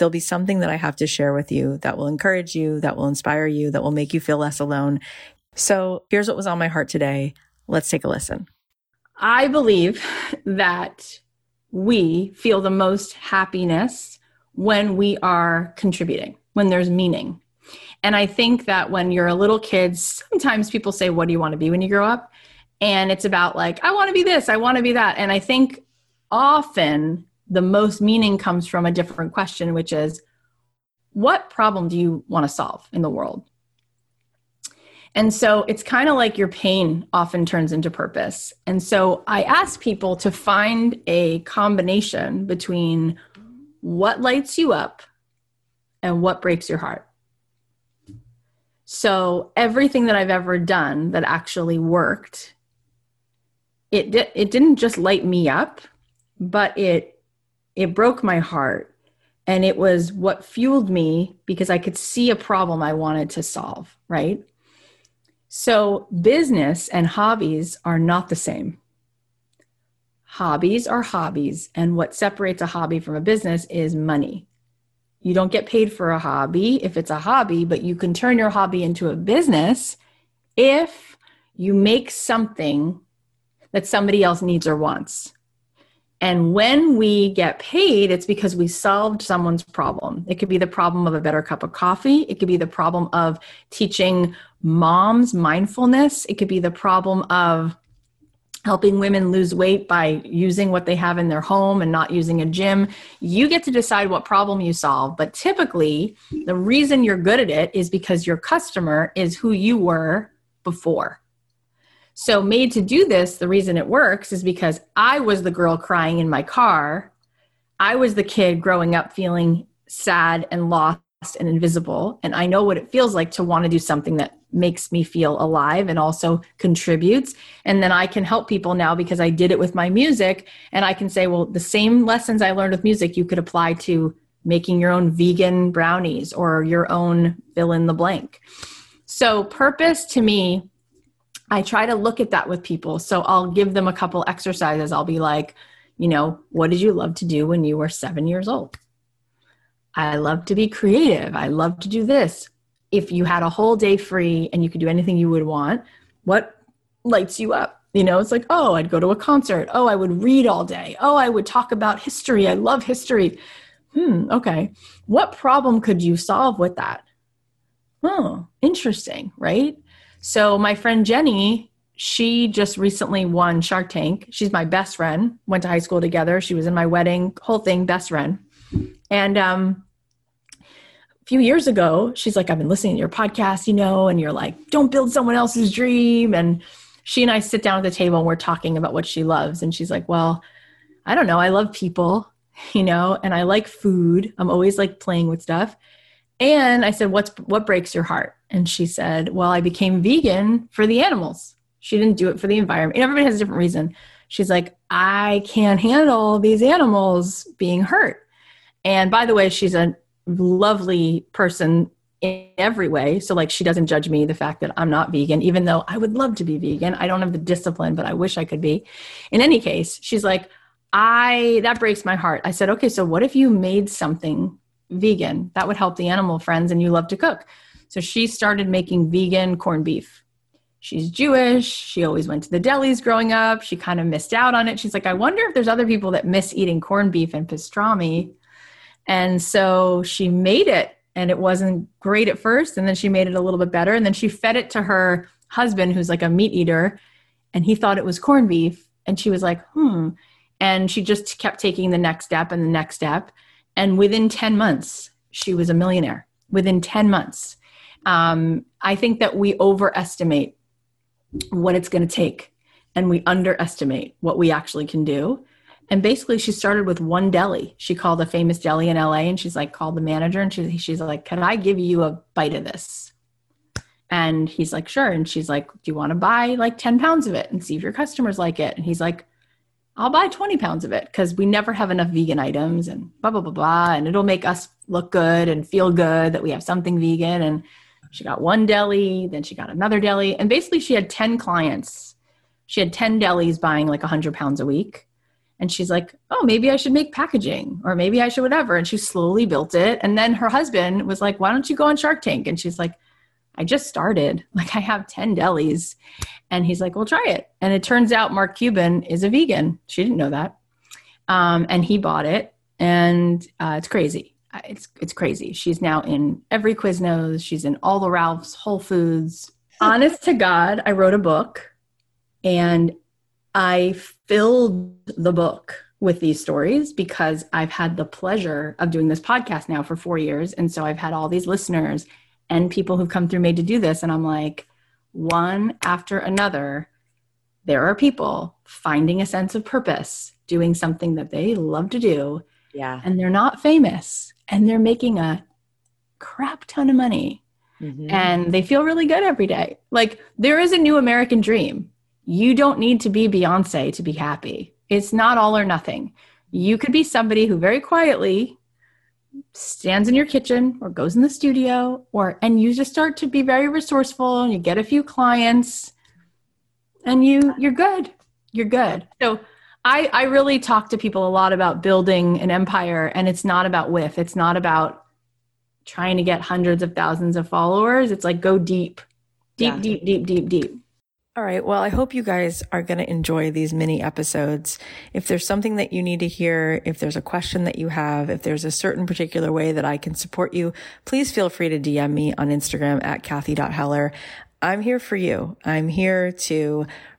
there'll be something that I have to share with you that will encourage you, that will inspire you, that will make you feel less alone. So here's what was on my heart today. Let's take a listen. I believe that we feel the most happiness when we are contributing, when there's meaning. And I think that when you're a little kid, sometimes people say, What do you want to be when you grow up? And it's about like, I want to be this, I want to be that. And I think often the most meaning comes from a different question, which is what problem do you want to solve in the world? And so it's kind of like your pain often turns into purpose. And so I ask people to find a combination between what lights you up and what breaks your heart. So everything that I've ever done that actually worked, it di- it didn't just light me up, but it it broke my heart. And it was what fueled me because I could see a problem I wanted to solve, right? So, business and hobbies are not the same. Hobbies are hobbies, and what separates a hobby from a business is money. You don't get paid for a hobby if it's a hobby, but you can turn your hobby into a business if you make something that somebody else needs or wants. And when we get paid, it's because we solved someone's problem. It could be the problem of a better cup of coffee. It could be the problem of teaching moms mindfulness. It could be the problem of helping women lose weight by using what they have in their home and not using a gym. You get to decide what problem you solve. But typically, the reason you're good at it is because your customer is who you were before. So, made to do this, the reason it works is because I was the girl crying in my car. I was the kid growing up feeling sad and lost and invisible. And I know what it feels like to want to do something that makes me feel alive and also contributes. And then I can help people now because I did it with my music. And I can say, well, the same lessons I learned with music, you could apply to making your own vegan brownies or your own fill in the blank. So, purpose to me I try to look at that with people. So I'll give them a couple exercises. I'll be like, you know, what did you love to do when you were seven years old? I love to be creative. I love to do this. If you had a whole day free and you could do anything you would want, what lights you up? You know, it's like, oh, I'd go to a concert. Oh, I would read all day. Oh, I would talk about history. I love history. Hmm, okay. What problem could you solve with that? Oh, interesting, right? So my friend Jenny, she just recently won Shark Tank. She's my best friend. Went to high school together. She was in my wedding, whole thing, best friend. And um, a few years ago, she's like, I've been listening to your podcast, you know, and you're like, don't build someone else's dream. And she and I sit down at the table and we're talking about what she loves. And she's like, Well, I don't know. I love people, you know, and I like food. I'm always like playing with stuff. And I said, What's what breaks your heart? And she said, Well, I became vegan for the animals. She didn't do it for the environment. Everybody has a different reason. She's like, I can't handle these animals being hurt. And by the way, she's a lovely person in every way. So, like, she doesn't judge me the fact that I'm not vegan, even though I would love to be vegan. I don't have the discipline, but I wish I could be. In any case, she's like, I, that breaks my heart. I said, okay, so what if you made something vegan? That would help the animal friends and you love to cook. So she started making vegan corned beef. She's Jewish. She always went to the delis growing up. She kind of missed out on it. She's like, I wonder if there's other people that miss eating corned beef and pastrami. And so she made it, and it wasn't great at first. And then she made it a little bit better. And then she fed it to her husband, who's like a meat eater, and he thought it was corned beef. And she was like, hmm. And she just kept taking the next step and the next step. And within 10 months, she was a millionaire. Within 10 months um, I think that we overestimate what it's going to take and we underestimate what we actually can do. And basically, she started with one deli. She called a famous deli in LA and she's like, called the manager and she, she's like, Can I give you a bite of this? And he's like, Sure. And she's like, Do you want to buy like 10 pounds of it and see if your customers like it? And he's like, I'll buy 20 pounds of it because we never have enough vegan items and blah, blah, blah, blah. And it'll make us look good and feel good that we have something vegan. And she got one deli, then she got another deli. And basically, she had 10 clients. She had 10 delis buying like 100 pounds a week. And she's like, oh, maybe I should make packaging or maybe I should whatever. And she slowly built it. And then her husband was like, why don't you go on Shark Tank? And she's like, I just started. Like I have 10 delis. And he's like, well, try it. And it turns out Mark Cuban is a vegan. She didn't know that. Um, and he bought it. And uh, it's crazy. It's, it's crazy. She's now in every Quiznos. She's in all the Ralphs, Whole Foods. Honest to God, I wrote a book and I filled the book with these stories because I've had the pleasure of doing this podcast now for four years. And so I've had all these listeners and people who've come through made to do this. And I'm like, one after another, there are people finding a sense of purpose, doing something that they love to do. Yeah. And they're not famous and they're making a crap ton of money. Mm-hmm. And they feel really good every day. Like there is a new American dream. You don't need to be Beyonce to be happy. It's not all or nothing. You could be somebody who very quietly stands in your kitchen or goes in the studio or and you just start to be very resourceful and you get a few clients and you you're good you're good so i i really talk to people a lot about building an empire and it's not about whiff it's not about trying to get hundreds of thousands of followers it's like go deep deep yeah. deep deep deep deep all right. Well, I hope you guys are going to enjoy these mini episodes. If there's something that you need to hear, if there's a question that you have, if there's a certain particular way that I can support you, please feel free to DM me on Instagram at Cathy.Heller. I'm here for you. I'm here to